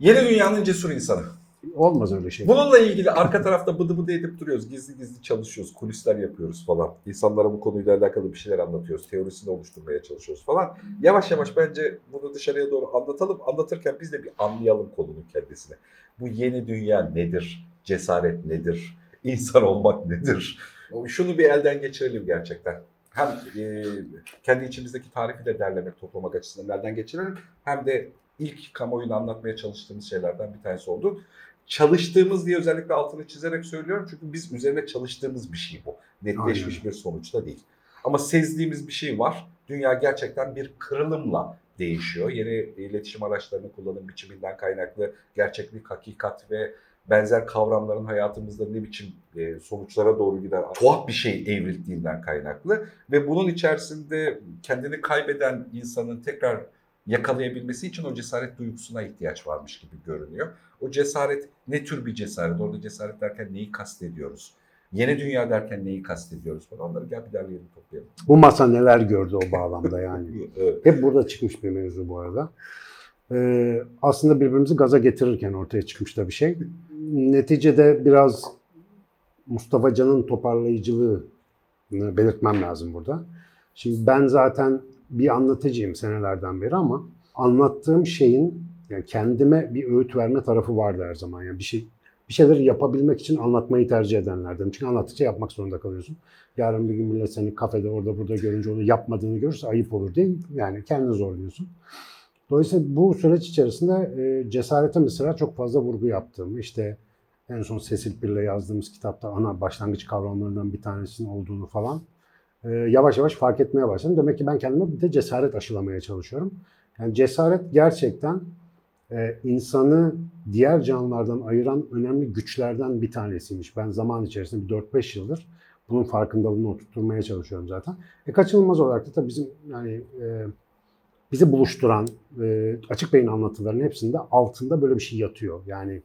Yeni dünyanın cesur insanı. Olmaz öyle şey. Bununla ilgili arka tarafta bıdı bıdı edip duruyoruz. Gizli gizli çalışıyoruz. Kulisler yapıyoruz falan. İnsanlara bu konuyla alakalı bir şeyler anlatıyoruz. Teorisini oluşturmaya çalışıyoruz falan. Yavaş yavaş bence bunu dışarıya doğru anlatalım. Anlatırken biz de bir anlayalım konunun kendisini. Bu yeni dünya nedir? Cesaret nedir? İnsan olmak nedir? Şunu bir elden geçirelim gerçekten. Hem e, kendi içimizdeki tarifi de derlemek, toplamak açısından elden geçirelim. Hem de ilk kamuoyunu anlatmaya çalıştığımız şeylerden bir tanesi oldu çalıştığımız diye özellikle altını çizerek söylüyorum. Çünkü biz üzerine çalıştığımız bir şey bu. Netleşmiş Aynen. bir sonuçta değil. Ama sezdiğimiz bir şey var. Dünya gerçekten bir kırılımla değişiyor. Yeni iletişim araçlarını kullanım biçiminden kaynaklı gerçeklik, hakikat ve benzer kavramların hayatımızda ne biçim e, sonuçlara doğru giden tuhaf bir şey evrildiğinden kaynaklı ve bunun içerisinde kendini kaybeden insanın tekrar yakalayabilmesi için o cesaret duygusuna ihtiyaç varmış gibi görünüyor. O cesaret ne tür bir cesaret? Orada cesaret derken neyi kastediyoruz? Yeni dünya derken neyi kastediyoruz falan. Onları gel bir derleyelim toplayalım. Bu masa neler gördü o bağlamda yani. Evet. Hep burada çıkmış bir mevzu bu arada. Ee, aslında birbirimizi gaza getirirken ortaya çıkmış da bir şey. Neticede biraz Mustafa Can'ın toparlayıcılığını belirtmem lazım burada. Şimdi ben zaten bir anlatıcıyım senelerden beri ama anlattığım şeyin yani kendime bir öğüt verme tarafı vardı her zaman. Yani bir şey bir şeyleri yapabilmek için anlatmayı tercih edenlerden. Çünkü anlattıkça yapmak zorunda kalıyorsun. Yarın bir gün millet seni kafede orada burada görünce onu yapmadığını görürse ayıp olur diye yani kendini zorluyorsun. Dolayısıyla bu süreç içerisinde e, cesarete mesela çok fazla vurgu yaptığımı işte en son Cecil Pir'le yazdığımız kitapta ana başlangıç kavramlarından bir tanesinin olduğunu falan e, yavaş yavaş fark etmeye başladım. Demek ki ben kendime bir de cesaret aşılamaya çalışıyorum. Yani cesaret gerçekten e, insanı diğer canlılardan ayıran önemli güçlerden bir tanesiymiş. Ben zaman içerisinde bir 4-5 yıldır bunun farkındalığını oturtmaya çalışıyorum zaten. E, kaçınılmaz olarak da tabii bizim yani e, bizi buluşturan e, açık beyin anlatılarının hepsinde altında böyle bir şey yatıyor. Yani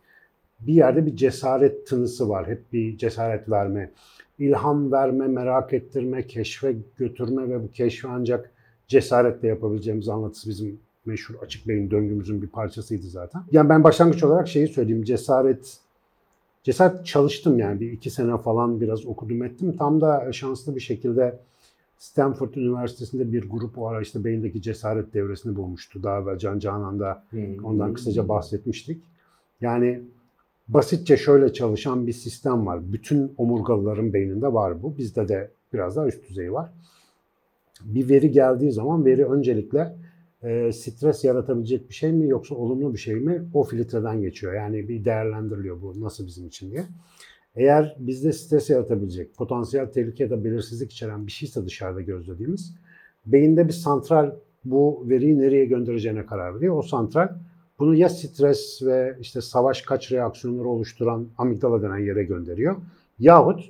bir yerde bir cesaret tınısı var. Hep bir cesaret verme, ilham verme, merak ettirme, keşfe götürme ve bu keşfi ancak cesaretle yapabileceğimiz anlatısı bizim meşhur açık beyin döngümüzün bir parçasıydı zaten. Yani ben başlangıç olarak şeyi söyleyeyim. Cesaret cesaret çalıştım yani bir iki sene falan biraz okudum ettim. Tam da şanslı bir şekilde Stanford Üniversitesi'nde bir grup o ara işte beyindeki cesaret devresini bulmuştu. Daha evvel Can Canan'da ondan kısaca bahsetmiştik. Yani basitçe şöyle çalışan bir sistem var. Bütün omurgalıların beyninde var bu. Bizde de biraz daha üst düzey var. Bir veri geldiği zaman veri öncelikle e, stres yaratabilecek bir şey mi yoksa olumlu bir şey mi o filtreden geçiyor. Yani bir değerlendiriliyor bu nasıl bizim için diye. Eğer bizde stres yaratabilecek, potansiyel tehlike ya da belirsizlik içeren bir şeyse dışarıda gözlediğimiz, beyinde bir santral bu veriyi nereye göndereceğine karar veriyor. O santral bunu ya stres ve işte savaş kaç reaksiyonları oluşturan amigdala denen yere gönderiyor. Yahut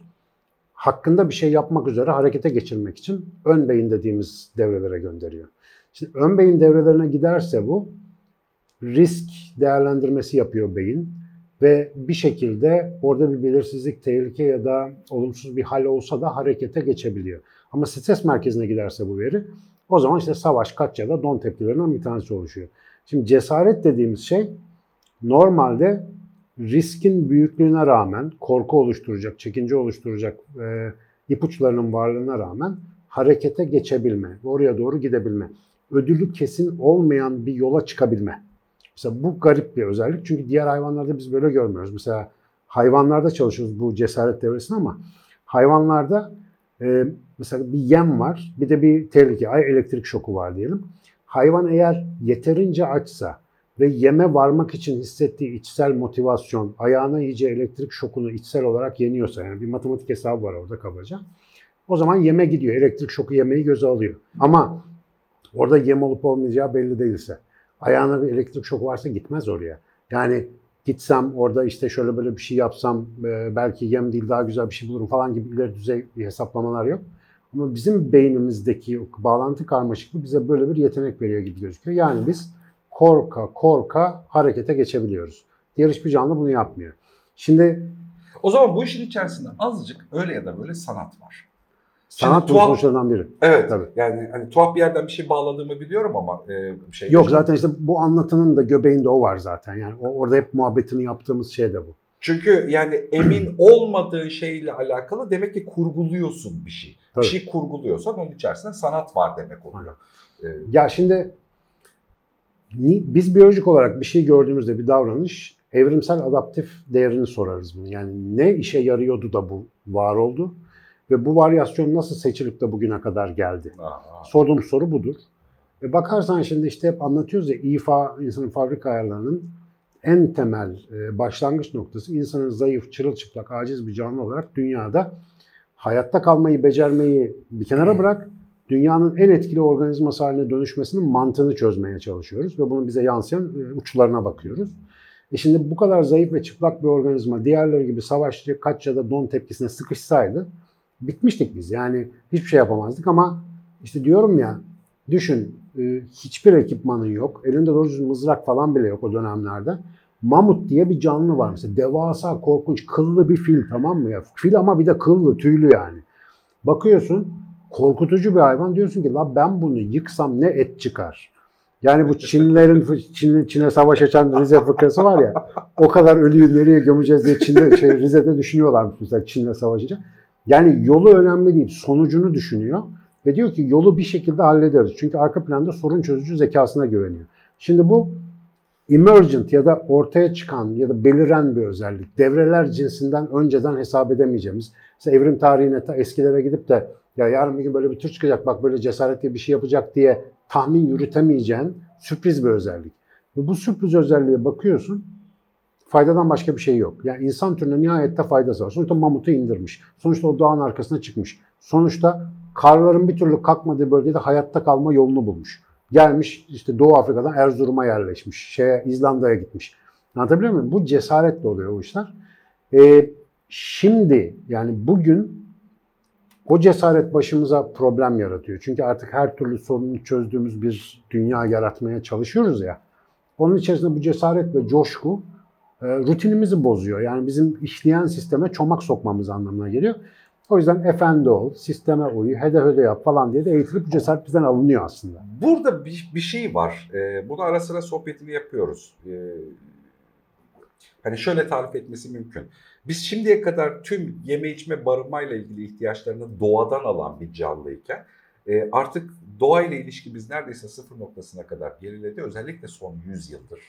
hakkında bir şey yapmak üzere harekete geçirmek için ön beyin dediğimiz devrelere gönderiyor. Şimdi ön beyin devrelerine giderse bu risk değerlendirmesi yapıyor beyin ve bir şekilde orada bir belirsizlik, tehlike ya da olumsuz bir hal olsa da harekete geçebiliyor. Ama stres merkezine giderse bu veri o zaman işte savaş, kaç ya da don tepkilerinden bir tanesi oluşuyor. Şimdi cesaret dediğimiz şey normalde riskin büyüklüğüne rağmen korku oluşturacak, çekince oluşturacak e, ipuçlarının varlığına rağmen harekete geçebilme, oraya doğru gidebilme. Ödülü kesin olmayan bir yola çıkabilme. Mesela bu garip bir özellik çünkü diğer hayvanlarda biz böyle görmüyoruz. Mesela hayvanlarda çalışıyoruz bu cesaret devresini ama hayvanlarda e, mesela bir yem var, bir de bir tehlike, ay elektrik şoku var diyelim. Hayvan eğer yeterince açsa ve yeme varmak için hissettiği içsel motivasyon, ayağına iyice elektrik şokunu içsel olarak yeniyorsa, yani bir matematik hesabı var orada kabaca. O zaman yeme gidiyor, elektrik şoku yemeyi göze alıyor. Ama orada yem olup olmayacağı belli değilse, ayağına bir elektrik şoku varsa gitmez oraya. Yani gitsem orada işte şöyle böyle bir şey yapsam belki yem değil daha güzel bir şey bulurum falan gibi ileri düzey bir hesaplamalar yok. Ama bizim beynimizdeki bağlantı karmaşıklığı bize böyle bir yetenek veriyor gibi gözüküyor. Yani biz korka korka harekete geçebiliyoruz. Diğer hiçbir canlı bunu yapmıyor. Şimdi O zaman bu işin içerisinde azıcık öyle ya da böyle sanat var. Sanat tuhaf- sonuçlarından biri. Evet. Tabii. Yani hani tuhaf bir yerden bir şey bağladığımı biliyorum ama e, şey Yok zaten işte bu anlatının da göbeğinde o var zaten. Yani o, orada hep muhabbetini yaptığımız şey de bu. Çünkü yani emin olmadığın şeyle alakalı demek ki kurguluyorsun bir şey. Tabii. Bir şey kurguluyorsan onun içerisinde sanat var demek oluyor. Ee, Ya şimdi biz biyolojik olarak bir şey gördüğümüzde bir davranış evrimsel adaptif değerini sorarız bunu. Yani ne işe yarıyordu da bu var oldu ve bu varyasyon nasıl seçilip de bugüne kadar geldi? aa, Sorduğum soru budur. E bakarsan şimdi işte hep anlatıyoruz ya İFA insanın fabrika ayarlarının en temel e, başlangıç noktası insanın zayıf, çırılçıplak, aciz bir canlı olarak dünyada hayatta kalmayı becermeyi bir kenara bırak, dünyanın en etkili organizması haline dönüşmesinin mantığını çözmeye çalışıyoruz ve bunun bize yansıyan e, uçlarına bakıyoruz. E şimdi bu kadar zayıf ve çıplak bir organizma diğerleri gibi savaşçı, kaç ya da don tepkisine sıkışsaydı bitmiştik biz. Yani hiçbir şey yapamazdık ama işte diyorum ya düşün e, hiçbir ekipmanın yok. Elinde doğru mızrak falan bile yok o dönemlerde. Mamut diye bir canlı var mesela. Devasa, korkunç, kıllı bir fil tamam mı ya? Fil ama bir de kıllı, tüylü yani. Bakıyorsun korkutucu bir hayvan. Diyorsun ki la ben bunu yıksam ne et çıkar? Yani bu Çinlilerin Çin, Çin'e savaş açan Rize fıkrası var ya. O kadar ölüyü nereye gömeceğiz diye Çin'de, şey, Rize'de düşünüyorlarmış mesela Çin'le savaşınca. Yani yolu önemli değil, sonucunu düşünüyor. Ve diyor ki yolu bir şekilde hallederiz. Çünkü arka planda sorun çözücü zekasına güveniyor. Şimdi bu emergent ya da ortaya çıkan ya da beliren bir özellik. Devreler cinsinden önceden hesap edemeyeceğimiz. Mesela evrim tarihine ta eskilere gidip de ya yarın bir gün böyle bir tür çıkacak bak böyle cesaretli bir şey yapacak diye tahmin yürütemeyeceğin sürpriz bir özellik. Ve bu sürpriz özelliğe bakıyorsun faydadan başka bir şey yok. Yani insan türüne nihayette faydası var. Sonuçta mamutu indirmiş. Sonuçta o dağın arkasına çıkmış. Sonuçta karların bir türlü kalkmadığı bölgede hayatta kalma yolunu bulmuş. Gelmiş işte Doğu Afrika'dan Erzurum'a yerleşmiş. Şeye, İzlanda'ya gitmiş. Anlatabiliyor muyum? Bu cesaretle oluyor o işler. Ee, şimdi yani bugün o cesaret başımıza problem yaratıyor. Çünkü artık her türlü sorunu çözdüğümüz bir dünya yaratmaya çalışıyoruz ya. Onun içerisinde bu cesaret ve coşku e, rutinimizi bozuyor. Yani bizim işleyen sisteme çomak sokmamız anlamına geliyor. O yüzden efendi ol, sisteme uy, hede hede yap falan diye de eğitilip bu cesaret bizden alınıyor aslında. Burada bir, bir şey var. Ee, bunu ara sıra sohbetini yapıyoruz. Ee, hani şöyle tarif etmesi mümkün. Biz şimdiye kadar tüm yeme içme barınmayla ilgili ihtiyaçlarını doğadan alan bir canlıyken e, artık doğayla ilişkimiz neredeyse sıfır noktasına kadar geriledi. Özellikle son 100 yıldır,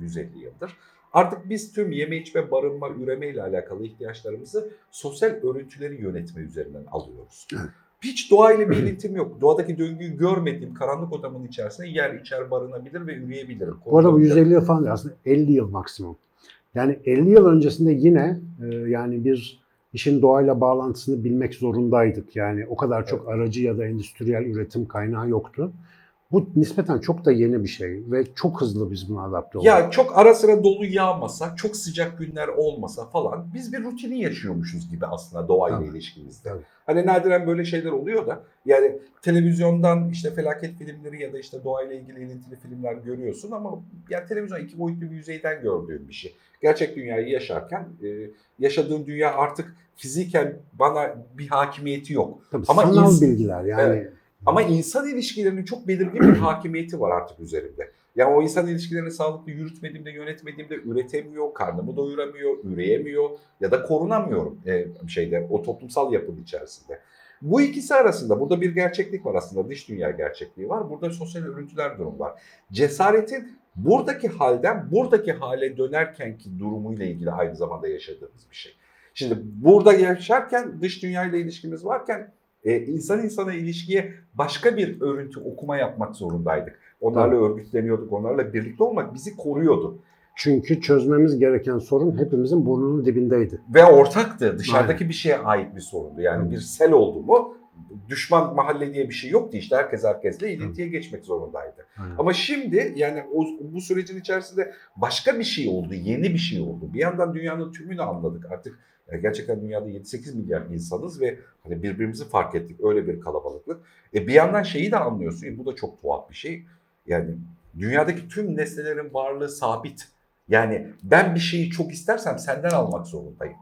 150 yıldır. Artık biz tüm yeme içme, barınma, üreme ile alakalı ihtiyaçlarımızı sosyal örüntüleri yönetme üzerinden alıyoruz. Hiç doğayla bir iletim yok. Doğadaki döngüyü görmediğim karanlık odamın içerisinde yer içer barınabilir ve üreyebilirim. Bu arada bu Korunabilir. 150 yıl falan aslında 50 yıl maksimum. Yani 50 yıl öncesinde yine e, yani bir işin doğayla bağlantısını bilmek zorundaydık. Yani o kadar çok aracı ya da endüstriyel üretim kaynağı yoktu. Bu nispeten çok da yeni bir şey ve çok hızlı biz buna adapte olduk. Ya çok ara sıra dolu yağmasa, çok sıcak günler olmasa falan biz bir rutini yaşıyormuşuz gibi aslında doğayla Tabii. ilişkimizde. Tabii. Hani nadiren böyle şeyler oluyor da yani televizyondan işte felaket filmleri ya da işte doğayla ilgili ilintili filmler görüyorsun ama yani televizyon iki boyutlu bir yüzeyden gördüğün bir şey. Gerçek dünyayı yaşarken yaşadığın dünya artık fiziken bana bir hakimiyeti yok. Tabii Ama sanal ins- bilgiler yani. Evet. Ama insan ilişkilerinin çok belirgin bir hakimiyeti var artık üzerinde. Yani o insan ilişkilerini sağlıklı yürütmediğimde, yönetmediğimde üretemiyor, karnımı doyuramıyor, üreyemiyor ya da korunamıyorum e, şeyde o toplumsal yapının içerisinde. Bu ikisi arasında burada bir gerçeklik var aslında dış dünya gerçekliği var. Burada sosyal örüntüler durum var. Cesaretin buradaki halden buradaki hale dönerkenki durumuyla ilgili aynı zamanda yaşadığımız bir şey. Şimdi burada yaşarken dış dünyayla ilişkimiz varken e, insan insana ilişkiye başka bir örüntü okuma yapmak zorundaydık. Onlarla örgütleniyorduk, onlarla birlikte olmak bizi koruyordu. Çünkü çözmemiz gereken sorun hepimizin burnunun dibindeydi. Ve ortaktı, dışarıdaki bir şeye ait bir sorundu. Yani Hı. bir sel oldu mu düşman mahalle diye bir şey yoktu işte herkes herkesle ilintiye geçmek zorundaydı. Aynen. Ama şimdi yani o, bu sürecin içerisinde başka bir şey oldu, yeni bir şey oldu. Bir yandan dünyanın tümünü anladık artık. Yani gerçekten dünyada 7-8 milyar insanız ve hani birbirimizi fark ettik öyle bir kalabalıklık. E bir yandan şeyi de anlıyorsun, e bu da çok tuhaf bir şey. Yani dünyadaki tüm nesnelerin varlığı sabit. Yani ben bir şeyi çok istersem senden almak zorundayım.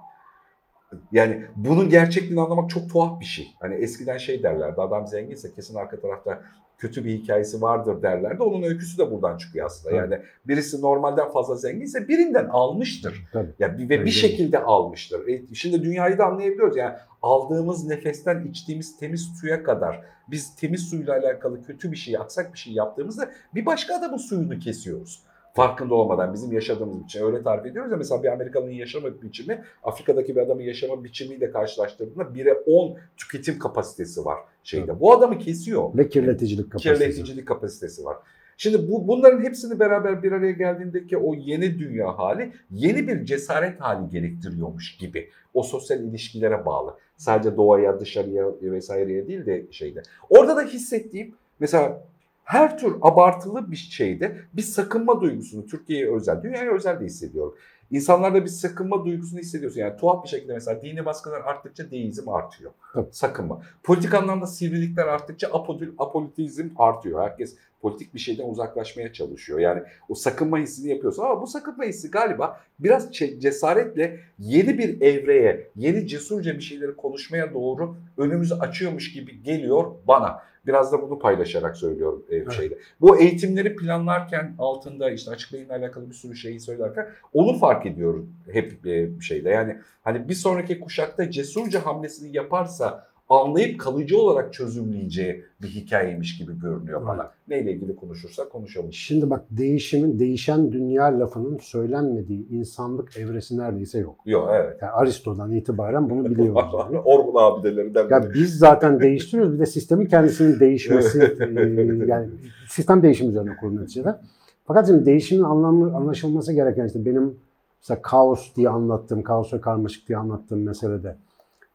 Yani bunun gerçekliğini anlamak çok tuhaf bir şey. Hani eskiden şey derlerdi adam zenginse kesin arka tarafta kötü bir hikayesi vardır derlerdi. Onun öyküsü de buradan çıkıyor aslında. Tabii. Yani birisi normalden fazla zenginse birinden almıştır. Tabii. Ya bir- ve bir şekilde almıştır. E, şimdi dünyayı da anlayabiliyoruz. Yani aldığımız nefesten içtiğimiz temiz suya kadar biz temiz suyla alakalı kötü bir şey, aksak bir şey yaptığımızda bir başka adamın suyunu kesiyoruz. Farkında olmadan bizim yaşadığımız için öyle tarif ediyoruz ya mesela bir Amerikanın yaşama biçimi Afrika'daki bir adamın yaşama biçimiyle karşılaştırdığında 1'e 10 tüketim kapasitesi var şeyde. Bu adamı kesiyor Ve kirleticilik kapasitesi. kirleticilik kapasitesi var. Şimdi bu bunların hepsini beraber bir araya geldiğindeki o yeni dünya hali yeni bir cesaret hali gerektiriyormuş gibi. O sosyal ilişkilere bağlı. Sadece doğaya, dışarıya vesaireye değil de şeyde. Orada da hissettiğim mesela her tür abartılı bir şeyde bir sakınma duygusunu Türkiye'ye özel, dünyaya özel de hissediyorum. İnsanlarda bir sakınma duygusunu hissediyorsun. Yani tuhaf bir şekilde mesela dini baskılar arttıkça deizm artıyor. Sakınma. Politik anlamda sivrilikler arttıkça apodil, apolitizm artıyor. Herkes politik bir şeyden uzaklaşmaya çalışıyor. Yani o sakınma hissini yapıyorsun. Ama bu sakınma hissi galiba biraz ce- cesaretle yeni bir evreye, yeni cesurca bir şeyleri konuşmaya doğru önümüzü açıyormuş gibi geliyor bana. Biraz da bunu paylaşarak söylüyorum e, Evet. şeyde. Bu eğitimleri planlarken altında işte açık beyinle alakalı bir sürü şeyi söylerken onu fark ediyorum hep e, şeyde. Yani hani bir sonraki kuşakta cesurca hamlesini yaparsa anlayıp kalıcı olarak çözümleyeceği bir hikayeymiş gibi görünüyor bana. Neyle ilgili konuşursak konuşalım. Şimdi bak değişimin, değişen dünya lafının söylenmediği insanlık evresi neredeyse yok. Yok evet. Yani Aristo'dan itibaren bunu biliyoruz. Yani. Orgun abidelerinden Ya biz zaten değiştiriyoruz. Bir de sistemin kendisinin değişmesi, e, yani sistem değişimi üzerine kurulu neticede. Fakat şimdi değişimin anlamı, anlaşılması gereken işte benim mesela kaos diye anlattığım, kaos ve karmaşık diye anlattığım meselede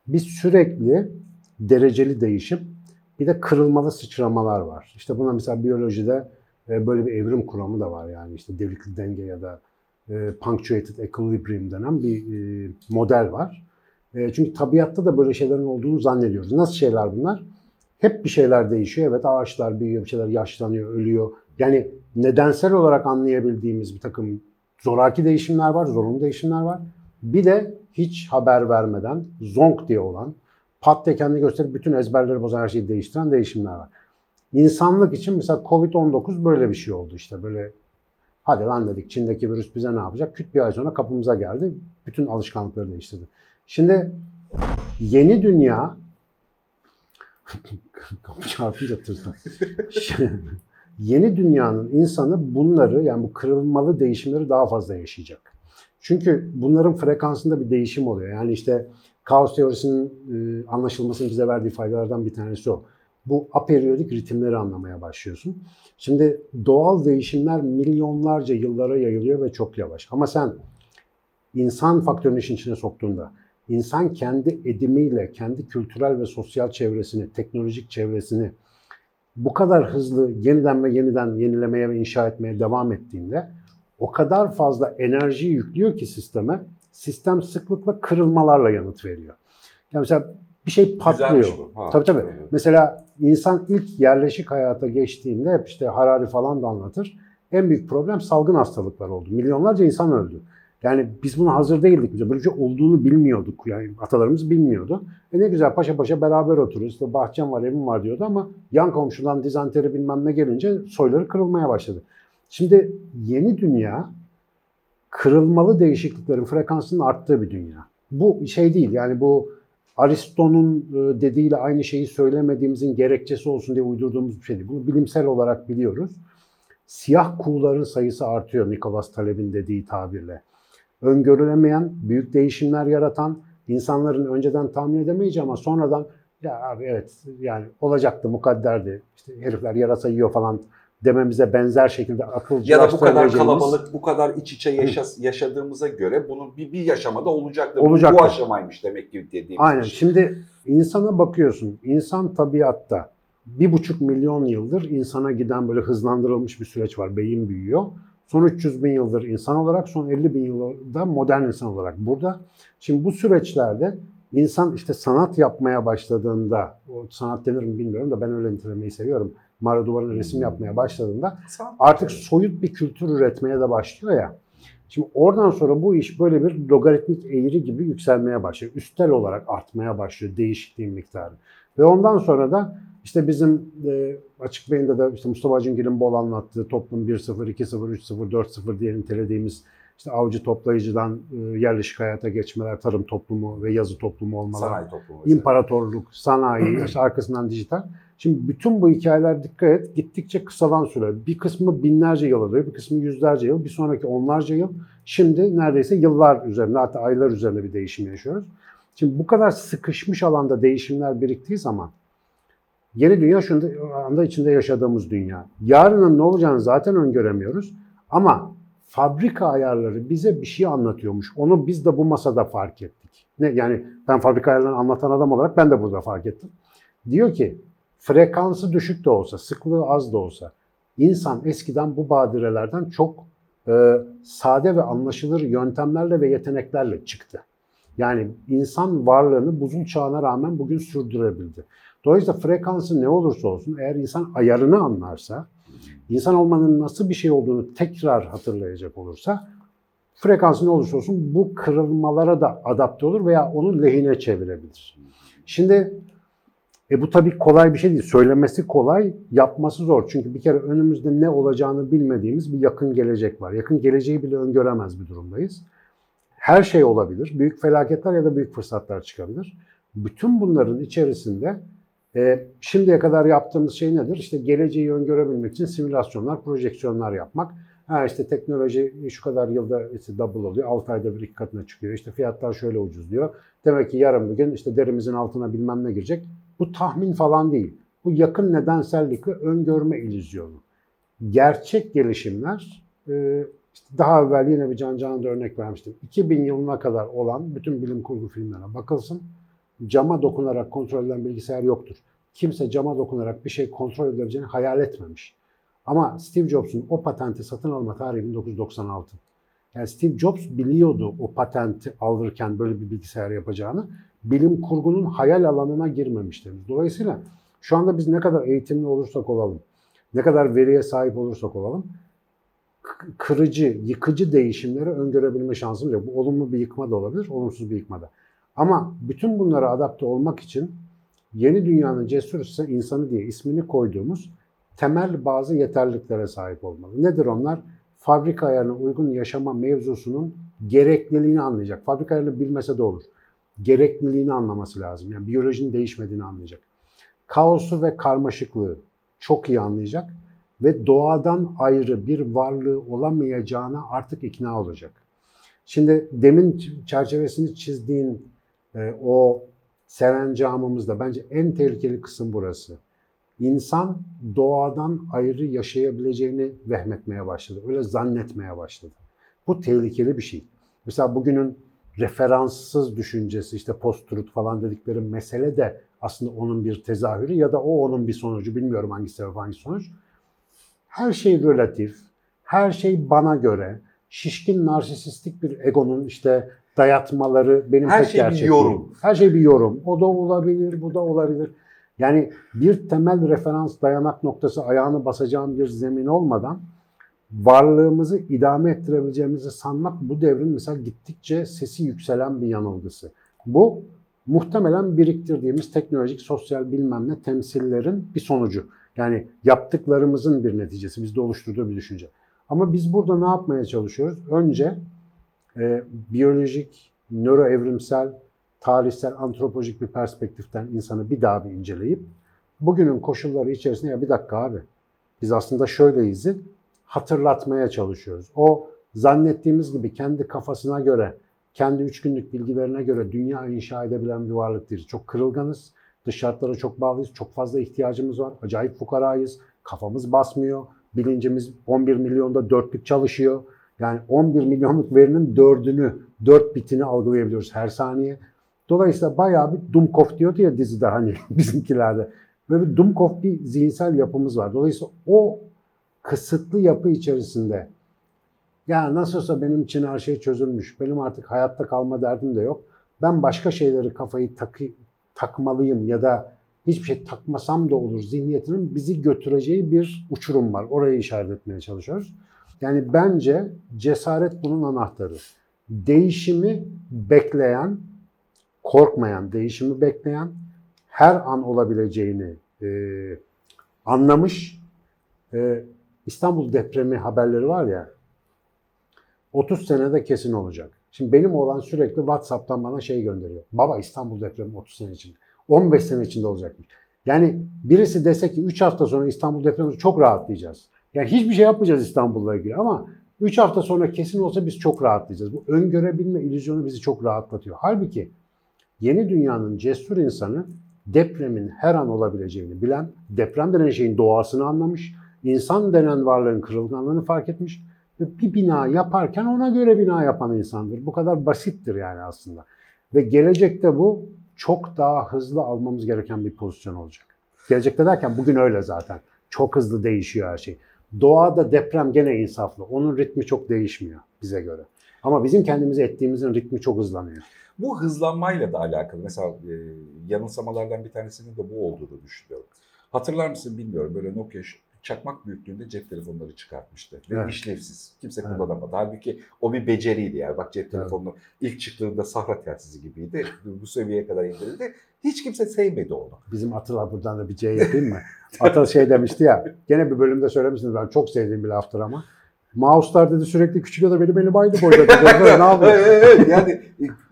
biz sürekli dereceli değişim bir de kırılmalı sıçramalar var. İşte buna mesela biyolojide e, böyle bir evrim kuramı da var yani işte delikli denge ya da e, punctuated equilibrium denen bir e, model var. Çünkü tabiatta da böyle şeylerin olduğunu zannediyoruz. Nasıl şeyler bunlar? Hep bir şeyler değişiyor. Evet ağaçlar büyüyor, bir şeyler yaşlanıyor, ölüyor. Yani nedensel olarak anlayabildiğimiz bir takım zoraki değişimler var, zorunlu değişimler var. Bir de hiç haber vermeden zonk diye olan, pat diye kendini gösterip bütün ezberleri bozan her şeyi değiştiren değişimler var. İnsanlık için mesela Covid-19 böyle bir şey oldu işte böyle hadi lan dedik Çin'deki virüs bize ne yapacak? Küt bir ay sonra kapımıza geldi. Bütün alışkanlıkları değiştirdi. Şimdi yeni dünya kapı çarpınca tırstım. yeni dünyanın insanı bunları yani bu kırılmalı değişimleri daha fazla yaşayacak. Çünkü bunların frekansında bir değişim oluyor. Yani işte kaos teorisinin e, anlaşılmasının bize verdiği faydalardan bir tanesi o. Bu aperiyodik ritimleri anlamaya başlıyorsun. Şimdi doğal değişimler milyonlarca yıllara yayılıyor ve çok yavaş. Ama sen insan faktörünü işin içine soktuğunda, insan kendi edimiyle, kendi kültürel ve sosyal çevresini, teknolojik çevresini bu kadar hızlı yeniden ve yeniden yenilemeye ve inşa etmeye devam ettiğinde o kadar fazla enerji yüklüyor ki sisteme, sistem sıklıkla kırılmalarla yanıt veriyor. Yani mesela bir şey patlıyor. Tabii tabii. Mesela insan ilk yerleşik hayata geçtiğinde hep işte Harari falan da anlatır. En büyük problem salgın hastalıklar oldu. Milyonlarca insan öldü. Yani biz buna hazır değildik. Böyle bir şey olduğunu bilmiyorduk. Yani atalarımız bilmiyordu. E ne güzel paşa paşa beraber oturuyoruz. İşte bahçem var, evim var diyordu ama yan komşudan dizanteri bilmem ne gelince soyları kırılmaya başladı. Şimdi yeni dünya kırılmalı değişikliklerin frekansının arttığı bir dünya. Bu şey değil yani bu Aristo'nun e, dediğiyle aynı şeyi söylemediğimizin gerekçesi olsun diye uydurduğumuz bir şey değil. Bunu bilimsel olarak biliyoruz. Siyah kuğuların sayısı artıyor Nicholas Taleb'in dediği tabirle. Öngörülemeyen, büyük değişimler yaratan, insanların önceden tahmin edemeyeceği ama sonradan ya abi evet yani olacaktı mukadderdi. İşte herifler yarasa yiyor falan dememize benzer şekilde akılcı Ya da bu kadar kalabalık, bu kadar iç içe yaşa, yaşadığımıza göre bunun bir, bir yaşamada olacaktı. Olacaktı. Bu aşamaymış demek ki dediğimiz Aynen. şey. Şimdi insana bakıyorsun. İnsan tabiatta bir buçuk milyon yıldır insana giden böyle hızlandırılmış bir süreç var. Beyin büyüyor. Son 300 bin yıldır insan olarak, son 50 bin yılda modern insan olarak burada. Şimdi bu süreçlerde insan işte sanat yapmaya başladığında, o sanat denir mi bilmiyorum da ben öyle nitelemeyi seviyorum. Mağara duvarına resim yapmaya başladığında artık soyut bir kültür üretmeye de başlıyor ya. Şimdi oradan sonra bu iş böyle bir logaritmik eğri gibi yükselmeye başlıyor. Üstel olarak artmaya başlıyor değişikliğin miktarı. Ve ondan sonra da işte bizim e, açık beyinde de işte Mustafa Acungil'in bol anlattığı toplum 1-0, 2-0, 3-0, 4-0 diye nitelediğimiz işte avcı toplayıcıdan e, yerleşik hayata geçmeler, tarım toplumu ve yazı toplumu olmalar, Sanayi toplumu. mesela. imparatorluk, sanayi, işte arkasından dijital. Şimdi bütün bu hikayeler dikkat et gittikçe kısalan süre. Bir kısmı binlerce yıl alıyor, bir kısmı yüzlerce yıl, bir sonraki onlarca yıl. Şimdi neredeyse yıllar üzerinde hatta aylar üzerinde bir değişim yaşıyoruz. Şimdi bu kadar sıkışmış alanda değişimler biriktiği zaman yeni dünya şu anda içinde yaşadığımız dünya. Yarının ne olacağını zaten öngöremiyoruz. Ama fabrika ayarları bize bir şey anlatıyormuş. Onu biz de bu masada fark ettik. Ne yani ben fabrika ayarlarını anlatan adam olarak ben de burada fark ettim. Diyor ki frekansı düşük de olsa, sıklığı az da olsa insan eskiden bu badirelerden çok e, sade ve anlaşılır yöntemlerle ve yeteneklerle çıktı. Yani insan varlığını buzul çağına rağmen bugün sürdürebildi. Dolayısıyla frekansı ne olursa olsun eğer insan ayarını anlarsa, insan olmanın nasıl bir şey olduğunu tekrar hatırlayacak olursa frekansı ne olursa olsun bu kırılmalara da adapte olur veya onu lehine çevirebilir. Şimdi e bu tabii kolay bir şey değil. Söylemesi kolay, yapması zor. Çünkü bir kere önümüzde ne olacağını bilmediğimiz bir yakın gelecek var. Yakın geleceği bile öngöremez bir durumdayız. Her şey olabilir. Büyük felaketler ya da büyük fırsatlar çıkabilir. Bütün bunların içerisinde e, şimdiye kadar yaptığımız şey nedir? İşte geleceği öngörebilmek için simülasyonlar, projeksiyonlar yapmak. Ha işte teknoloji şu kadar yılda işte double oluyor, 6 ayda bir iki katına çıkıyor. İşte fiyatlar şöyle ucuz diyor. Demek ki yarın bir gün işte derimizin altına bilmem ne girecek. Bu tahmin falan değil. Bu yakın nedensellikle öngörme illüzyonu. Gerçek gelişimler, e, işte daha evvel yine bir Can Canan'da örnek vermiştim. 2000 yılına kadar olan bütün bilim kurgu filmlerine bakılsın. Cama dokunarak kontrol edilen bilgisayar yoktur. Kimse cama dokunarak bir şey kontrol edebileceğini hayal etmemiş. Ama Steve Jobs'un o patenti satın alma tarihi 1996. Yani Steve Jobs biliyordu o patenti alırken böyle bir bilgisayar yapacağını. Bilim kurgunun hayal alanına girmemiştir. Dolayısıyla şu anda biz ne kadar eğitimli olursak olalım, ne kadar veriye sahip olursak olalım, kırıcı, yıkıcı değişimleri öngörebilme şansımız yok. Bu olumlu bir yıkma da olabilir, olumsuz bir yıkma da. Ama bütün bunlara adapte olmak için yeni dünyanın cesur insanı diye ismini koyduğumuz temel bazı yeterliliklere sahip olmalı. Nedir onlar? Fabrika ayarına uygun yaşama mevzusunun gerekliliğini anlayacak. Fabrika ayarını bilmese de olur. Gerekliliğini anlaması lazım. Yani biyolojinin değişmediğini anlayacak. Kaosu ve karmaşıklığı çok iyi anlayacak ve doğadan ayrı bir varlığı olamayacağına artık ikna olacak. Şimdi demin çerçevesini çizdiğin e, o serencamımızda bence en tehlikeli kısım burası. İnsan doğadan ayrı yaşayabileceğini vehmetmeye başladı. Öyle zannetmeye başladı. Bu tehlikeli bir şey. Mesela bugünün referanssız düşüncesi, işte post-truth falan dedikleri mesele de aslında onun bir tezahürü ya da o onun bir sonucu. Bilmiyorum hangi sebep hangi sonuç. Her şey relatif, her şey bana göre, şişkin narsisistik bir egonun işte dayatmaları benim Her tek şey bir yorum. Her şey bir yorum. O da olabilir, bu da olabilir. Yani bir temel referans dayanak noktası ayağını basacağım bir zemin olmadan varlığımızı idame ettirebileceğimizi sanmak bu devrin mesela gittikçe sesi yükselen bir yanılgısı. Bu muhtemelen biriktirdiğimiz teknolojik, sosyal bilmem ne temsillerin bir sonucu. Yani yaptıklarımızın bir neticesi, bizde oluşturduğu bir düşünce. Ama biz burada ne yapmaya çalışıyoruz? Önce e, biyolojik, nöroevrimsel, tarihsel, antropolojik bir perspektiften insanı bir daha bir inceleyip bugünün koşulları içerisinde ya bir dakika abi biz aslında şöyleyiz'i hatırlatmaya çalışıyoruz. O zannettiğimiz gibi kendi kafasına göre, kendi üç günlük bilgilerine göre dünya inşa edebilen bir varlık değil. Çok kırılganız, dış şartlara çok bağlıyız, çok fazla ihtiyacımız var, acayip fukarayız, kafamız basmıyor, bilincimiz 11 milyonda dörtlük çalışıyor. Yani 11 milyonluk verinin dördünü, dört bitini algılayabiliyoruz her saniye. Dolayısıyla bayağı bir Dumkov diyordu ya dizide hani bizimkilerde. Böyle bir Dumkov bir zihinsel yapımız var. Dolayısıyla o kısıtlı yapı içerisinde ya nasıl olsa benim için her şey çözülmüş. Benim artık hayatta kalma derdim de yok. Ben başka şeyleri kafayı takı, takmalıyım ya da hiçbir şey takmasam da olur zihniyetinin bizi götüreceği bir uçurum var. Orayı işaret etmeye çalışıyoruz. Yani bence cesaret bunun anahtarı. Değişimi bekleyen, korkmayan, değişimi bekleyen, her an olabileceğini e, anlamış. E, İstanbul depremi haberleri var ya, 30 senede kesin olacak. Şimdi benim oğlan sürekli WhatsApp'tan bana şey gönderiyor. Baba İstanbul depremi 30 sene içinde. 15 sene içinde olacakmış. Yani birisi dese ki 3 hafta sonra İstanbul depremi çok rahatlayacağız. Yani hiçbir şey yapmayacağız İstanbul'la ilgili ama 3 hafta sonra kesin olsa biz çok rahatlayacağız. Bu öngörebilme illüzyonu bizi çok rahatlatıyor. Halbuki yeni dünyanın cesur insanı depremin her an olabileceğini bilen, deprem denen şeyin doğasını anlamış, insan denen varlığın kırılganlığını fark etmiş ve bir bina yaparken ona göre bina yapan insandır. Bu kadar basittir yani aslında. Ve gelecekte bu çok daha hızlı almamız gereken bir pozisyon olacak. Gelecekte derken bugün öyle zaten. Çok hızlı değişiyor her şey. Doğada deprem gene insaflı. Onun ritmi çok değişmiyor bize göre. Ama bizim kendimize ettiğimizin ritmi çok hızlanıyor. Bu hızlanmayla da alakalı. Mesela e, yanılsamalardan bir tanesinin de bu olduğunu düşünüyorum. Hatırlar mısın bilmiyorum. Böyle Nokia çakmak büyüklüğünde cep telefonları çıkartmıştı. Ve Evet. işlevsiz. Kimse Evet. kullanamadı. Halbuki o bir beceriydi yani. Bak cep Evet. telefonu ilk çıktığında sahra telsizi gibiydi. Bu seviyeye kadar indirildi. Hiç kimse sevmedi onu. Bizim Atıl'a buradan da bir C yapayım mı? Atıl şey demişti ya, gene bir bölümde söylemişsiniz ben çok sevdiğim bir laftır ama. Mouse'lar dedi sürekli küçülüyor da benim elim aynı boyda. dedi. ne? Evet, evet, yani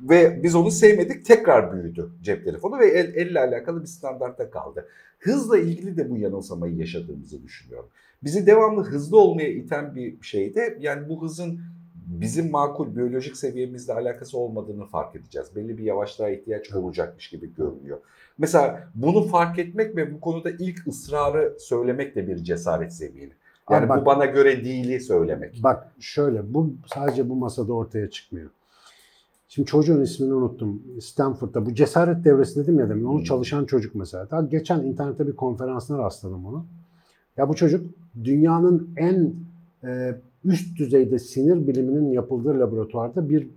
ve biz onu sevmedik tekrar büyüdü cep telefonu ve el, elle alakalı bir standartta kaldı. Hızla ilgili de bu yanılsamayı yaşadığımızı düşünüyorum. Bizi devamlı hızlı olmaya iten bir şey de yani bu hızın bizim makul biyolojik seviyemizle alakası olmadığını fark edeceğiz. Belli bir yavaşlığa ihtiyaç olacakmış gibi görünüyor. Mesela bunu fark etmek ve bu konuda ilk ısrarı söylemek de bir cesaret seviyeni. Yani Abi bak- bu bana göre değili söylemek. Bak şöyle, bu sadece bu masada ortaya çıkmıyor. Şimdi çocuğun ismini unuttum. Stanford'da bu cesaret devresi dedim ya demin. Onu çalışan çocuk mesela. Daha geçen internette bir konferansına rastladım onu. Ya bu çocuk dünyanın en e, üst düzeyde sinir biliminin yapıldığı laboratuvarda bir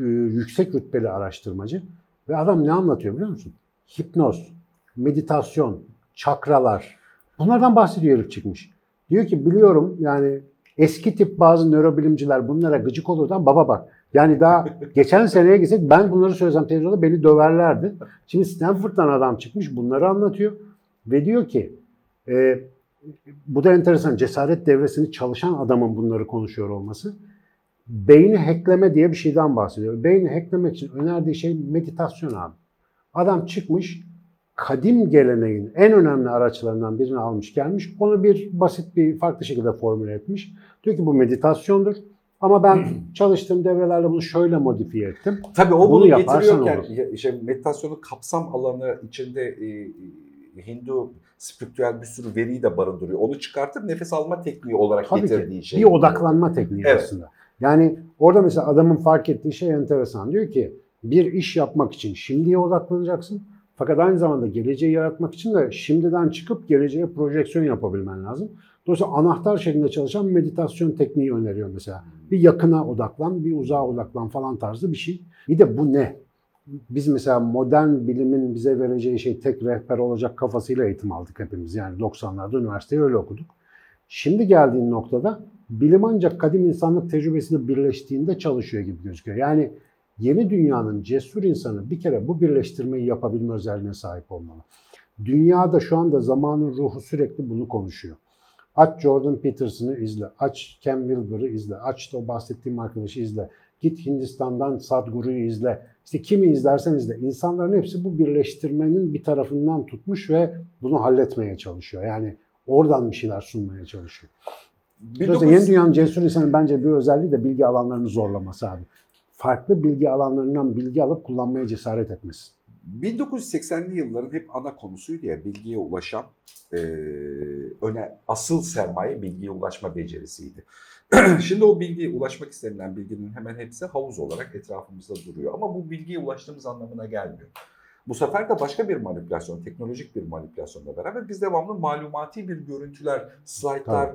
e, yüksek rütbeli araştırmacı. Ve adam ne anlatıyor biliyor musun? Hipnoz, meditasyon, çakralar. Bunlardan bahsediyor herif çıkmış. Diyor ki biliyorum yani eski tip bazı nörobilimciler bunlara gıcık olurdu ama baba bak yani daha geçen seneye gitsek ben bunları söylesem televizyonda beni döverlerdi. Şimdi Stanford'dan adam çıkmış bunları anlatıyor ve diyor ki e, bu da enteresan cesaret devresini çalışan adamın bunları konuşuyor olması. Beyni hackleme diye bir şeyden bahsediyor. Beyni hacklemek için önerdiği şey meditasyon abi. Adam çıkmış kadim geleneğin en önemli araçlarından birini almış gelmiş. Onu bir basit bir farklı şekilde formüle etmiş. Diyor ki bu meditasyondur. Ama ben çalıştığım devrelerle bunu şöyle modifiye ettim. Tabii o Bunu bunu, getiriyorken olur. işte meditasyonun kapsam alanı içinde e, Hindu spiritüel bir sürü veriyi de barındırıyor. Onu çıkartıp nefes alma tekniği olarak Tabii ki. getirdiği şey. Bir odaklanma tekniği Evet. aslında. Yani orada mesela adamın fark ettiği şey enteresan. Diyor ki bir iş yapmak için şimdiye odaklanacaksın. Fakat aynı zamanda geleceği yaratmak için de şimdiden çıkıp geleceğe projeksiyon yapabilmen lazım. Dolayısıyla anahtar şeklinde çalışan meditasyon tekniği öneriyor mesela. Bir yakına odaklan, bir uzağa odaklan falan tarzı bir şey. Bir de bu ne? Biz mesela modern bilimin bize vereceği şey tek rehber olacak kafasıyla eğitim aldık hepimiz. Yani 90'larda üniversiteyi öyle okuduk. Şimdi geldiğin noktada bilim ancak kadim insanlık tecrübesini birleştiğinde çalışıyor gibi gözüküyor. Yani yeni dünyanın cesur insanı bir kere bu birleştirmeyi yapabilme özelliğine sahip olmalı. Dünyada şu anda zamanın ruhu sürekli bunu konuşuyor. Aç Jordan Peterson'ı izle, aç Ken Wilber'ı izle, aç da o bahsettiğim arkadaşı izle. Git Hindistan'dan Sadhguru'yu izle. İşte kimi izlersen izle. İnsanların hepsi bu birleştirmenin bir tarafından tutmuş ve bunu halletmeye çalışıyor. Yani oradan bir şeyler sunmaya çalışıyor. Dolayısıyla 1900 yeni dünyanın cesur insanın bence bir özelliği de bilgi alanlarını zorlaması abi. Farklı bilgi alanlarından bilgi alıp kullanmaya cesaret etmesi. 1980'li yılların hep ana konusuydu ya bilgiye ulaşan e, öne asıl sermaye bilgiye ulaşma becerisiydi. Şimdi o bilgiye ulaşmak istenilen bilginin hemen hepsi havuz olarak etrafımızda duruyor. Ama bu bilgiye ulaştığımız anlamına gelmiyor. Bu sefer de başka bir manipülasyon, teknolojik bir manipülasyonla beraber biz devamlı malumati bir görüntüler, slaytlar,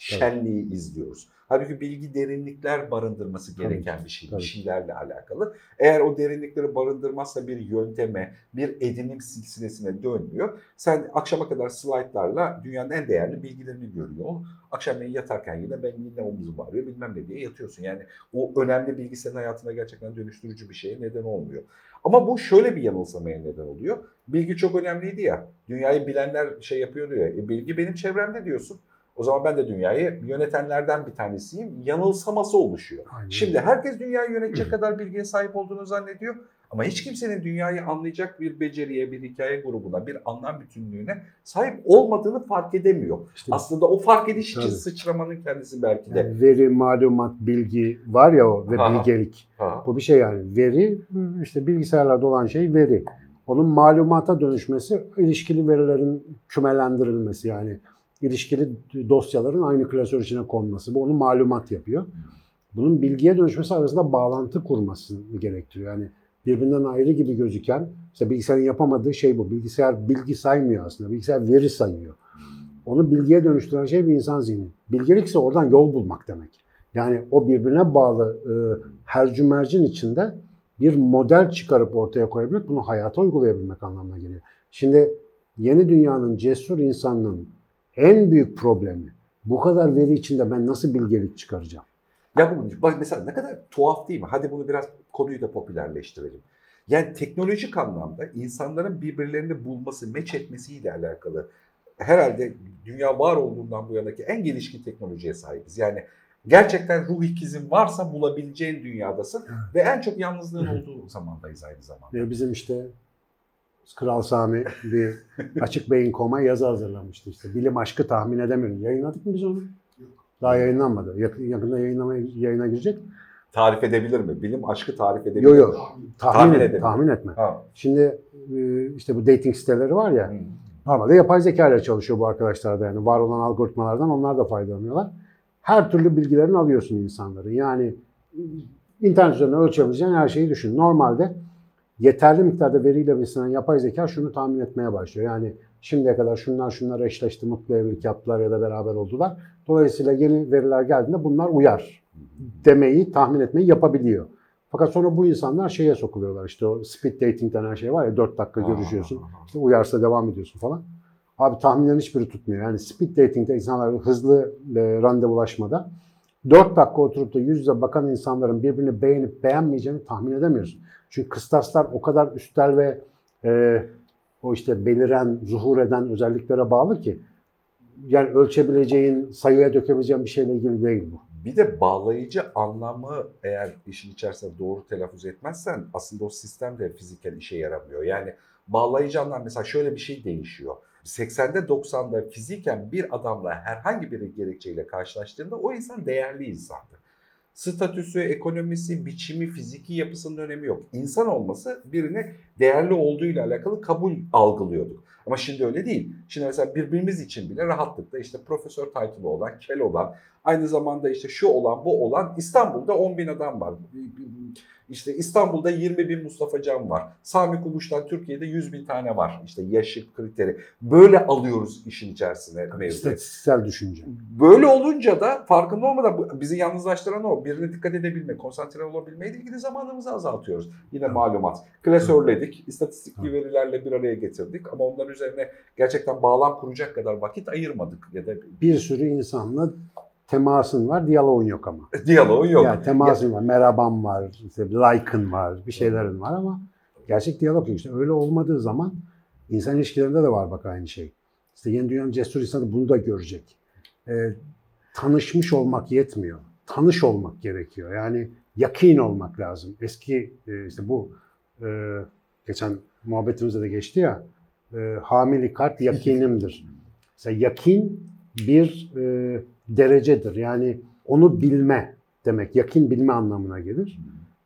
şenliği izliyoruz. Halbuki bilgi derinlikler barındırması Tabii, gereken bir şey, tabii. bir şeylerle alakalı. Eğer o derinlikleri barındırmazsa bir yönteme, bir edinim silsilesine dönmüyor. Sen akşama kadar slaytlarla dünyanın en değerli bilgilerini görüyor. Akşamleyin yatarken yine ben yine omuzum ağrıyor bilmem ne diye yatıyorsun. Yani o önemli bilgi senin hayatına gerçekten dönüştürücü bir şeye neden olmuyor. Ama bu şöyle bir yanılsamaya neden oluyor. Bilgi çok önemliydi ya. Dünyayı bilenler şey yapıyordu ya. E, bilgi benim çevremde diyorsun. O zaman ben de dünyayı yönetenlerden bir tanesiyim. Yanılsaması oluşuyor. Aynen. Şimdi herkes dünyayı yönetecek kadar bilgiye sahip olduğunu zannediyor. Ama hiç kimsenin dünyayı anlayacak bir beceriye, bir hikaye grubuna, bir anlam bütünlüğüne sahip olmadığını fark edemiyor. İşte Aslında o fark ediş için sıçramanın kendisi belki de. yani veri, malumat, bilgi var ya o ve Aha. bilgelik. Ha. Bu bir şey yani. Veri işte bilgisayarlarda olan şey veri. Onun malumata dönüşmesi ilişkili verilerin kümelendirilmesi yani ilişkili dosyaların aynı klasör içine konması. Bu onu malumat yapıyor. Bunun bilgiye dönüşmesi arasında bağlantı kurmasını gerektiriyor. Yani birbirinden ayrı gibi gözüken, işte bilgisayarın yapamadığı şey bu. Bilgisayar bilgi saymıyor aslında. Bilgisayar veri sayıyor. Onu bilgiye dönüştüren şey bir insan zihni. Bilgelik ise oradan yol bulmak demek. Yani o birbirine bağlı e, hercümercin içinde bir model çıkarıp ortaya koyabilmek, bunu hayata uygulayabilmek anlamına geliyor. Şimdi yeni dünyanın cesur insanının en büyük problemi bu kadar veri içinde ben nasıl bilgelik çıkaracağım? Ya bu mesela ne kadar tuhaf değil mi? Hadi bunu biraz konuyu da popülerleştirelim. Yani teknolojik anlamda insanların birbirlerini bulması, meç etmesiyle alakalı herhalde dünya var olduğundan bu yanaki en gelişkin teknolojiye sahibiz. Yani gerçekten ruh ikizin varsa bulabileceğin dünyadasın ve en çok yalnızlığın olduğu zamandayız aynı zamanda. Ve bizim işte Kral Sami bir açık beyin koma yazı hazırlamıştı işte. Bilim aşkı tahmin edemiyorum. Yayınladık mı biz onu? Daha yayınlanmadı. Yakın, yakında yayınlamaya, yayına girecek. Tarif edebilir mi? Bilim aşkı tarif edebilir Yok mi? yok. Tahmin, Tahmin et- edemiyorum. tahmin etme. Ha. Şimdi e, işte bu dating siteleri var ya. Hı. Normalde yapay zeka ile çalışıyor bu arkadaşlar da yani. Var olan algoritmalardan onlar da faydalanıyorlar. Her türlü bilgilerini alıyorsun insanların. Yani internet üzerinden ölçebileceğin her şeyi düşün. Normalde yeterli miktarda veriyle beslenen yapay zeka şunu tahmin etmeye başlıyor. Yani şimdiye kadar şunlar şunlar eşleşti, mutlu evlilik yaptılar ya da beraber oldular. Dolayısıyla yeni veriler geldiğinde bunlar uyar demeyi, tahmin etmeyi yapabiliyor. Fakat sonra bu insanlar şeye sokuluyorlar. İşte o speed dating denen şey var ya 4 dakika görüşüyorsun. İşte uyarsa devam ediyorsun falan. Abi tahminlerin hiçbiri tutmuyor. Yani speed dating'de insanlar hızlı e, randevulaşmada 4 dakika oturup da yüz yüze bakan insanların birbirini beğenip beğenmeyeceğini tahmin edemiyorsun. Çünkü kıstaslar o kadar üstel ve e, o işte beliren, zuhur eden özelliklere bağlı ki yani ölçebileceğin, sayıya dökebileceğin bir şeyle ilgili değil bu. Bir de bağlayıcı anlamı eğer işin içerisinde doğru telaffuz etmezsen aslında o sistem de fiziksel işe yaramıyor. Yani bağlayıcı anlam mesela şöyle bir şey değişiyor. 80'de 90'da fiziken bir adamla herhangi bir gerekçeyle karşılaştığında o insan değerli insandı. Statüsü, ekonomisi, biçimi, fiziki yapısının önemi yok. İnsan olması birini değerli olduğuyla alakalı kabul algılıyorduk. Ama şimdi öyle değil. Şimdi mesela birbirimiz için bile rahatlıkla işte profesör title'ı olan, kel olan, aynı zamanda işte şu olan, bu olan İstanbul'da 10 bin adam var. İşte İstanbul'da 20 bin Mustafa Can var. Sami Kumuş'tan Türkiye'de 100 bin tane var. İşte yaşı kriteri. Böyle alıyoruz işin içerisine mevzuyu. İstatistiksel düşünce. Böyle olunca da farkında olmadan bizi yalnızlaştıran o. Birine dikkat edebilme, konsantre olabilmeyle ilgili zamanımızı azaltıyoruz. Yine malumat. Klasörledik, istatistikli verilerle bir araya getirdik ama onların üzerine gerçekten bağlam kuracak kadar vakit ayırmadık ya da Bir sürü insanla temasın var, diyaloğun yok ama. diyaloğun yok. Yani temasın var, merhaban var, işte like'ın var, bir şeylerin var ama gerçek diyalog yok. İşte öyle olmadığı zaman insan ilişkilerinde de var bak aynı şey. İşte yeni dünyanın cesur insanı bunu da görecek. Ee, tanışmış olmak yetmiyor. Tanış olmak gerekiyor. Yani yakin olmak lazım. Eski e, işte bu e, geçen muhabbetimizde de geçti ya e, hamili kalp yakinimdir. Mesela yakin bir e, derecedir. Yani onu bilme demek. Yakin bilme anlamına gelir.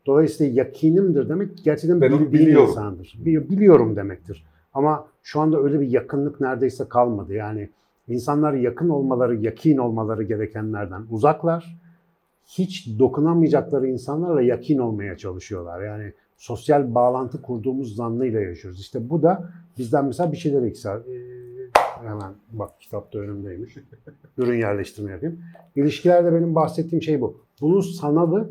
Dolayısıyla yakinimdir demek gerçekten Ben onu bildiğin biliyorum. insandır. Bi- Biliyorum demektir. Ama şu anda öyle bir yakınlık neredeyse kalmadı. Yani insanlar yakın olmaları, yakin olmaları gerekenlerden uzaklar. Hiç dokunamayacakları insanlarla yakin olmaya çalışıyorlar. Yani sosyal bağlantı kurduğumuz zannıyla yaşıyoruz. İşte bu da bizden mesela bir şeyler eksik, Hemen bak kitapta önümdeymiş. Ürün yerleştirme yapayım. İlişkilerde benim bahsettiğim şey bu. Bunun sanalı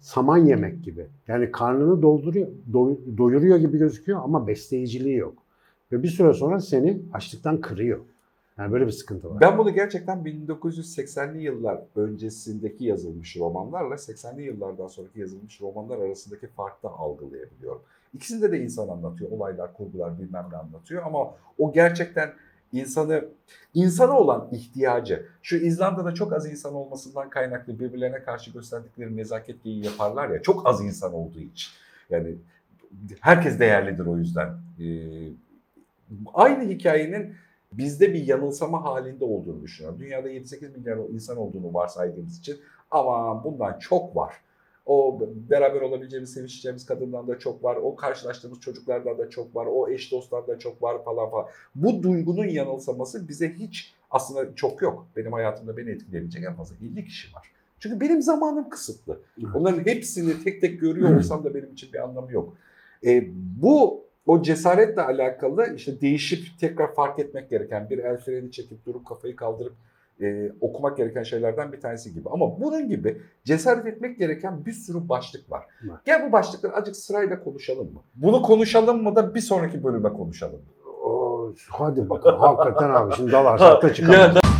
saman yemek gibi. Yani karnını dolduruyor, doy- doyuruyor gibi gözüküyor ama besleyiciliği yok. Ve bir süre sonra seni açlıktan kırıyor. Yani böyle bir sıkıntı var. Ben bunu gerçekten 1980'li yıllar öncesindeki yazılmış romanlarla 80'li yıllardan sonraki yazılmış romanlar arasındaki farkı da algılayabiliyorum. İkisinde de insan anlatıyor, olaylar, kurgular bilmem ne anlatıyor ama o gerçekten insanı, insana olan ihtiyacı, şu İzlanda'da çok az insan olmasından kaynaklı birbirlerine karşı gösterdikleri nezaket geyiği yaparlar ya, çok az insan olduğu için. Yani herkes değerlidir o yüzden. Ee, aynı hikayenin bizde bir yanılsama halinde olduğunu düşünüyorum. Dünyada 7-8 milyar insan olduğunu varsaydığımız için ama bundan çok var. O beraber olabileceğimiz, sevişeceğimiz kadından da çok var. O karşılaştığımız çocuklardan da çok var. O eş dostlardan çok var falan falan. Bu duygunun yanılsaması bize hiç aslında çok yok. Benim hayatımda beni etkileyebilecek en fazla 50 kişi var. Çünkü benim zamanım kısıtlı. Onların hepsini tek tek görüyor olsam da benim için bir anlamı yok. E, bu o cesaretle alakalı işte değişip tekrar fark etmek gereken bir el freni çekip durup kafayı kaldırıp e, okumak gereken şeylerden bir tanesi gibi. Ama bunun gibi cesaret etmek gereken bir sürü başlık var. Var. Gel bu başlıkları azıcık sırayla konuşalım mı? Bunu konuşalım mı da bir sonraki bölüme konuşalım hadi bakalım. Hakikaten abi şimdi dalarsak da çıkamayız.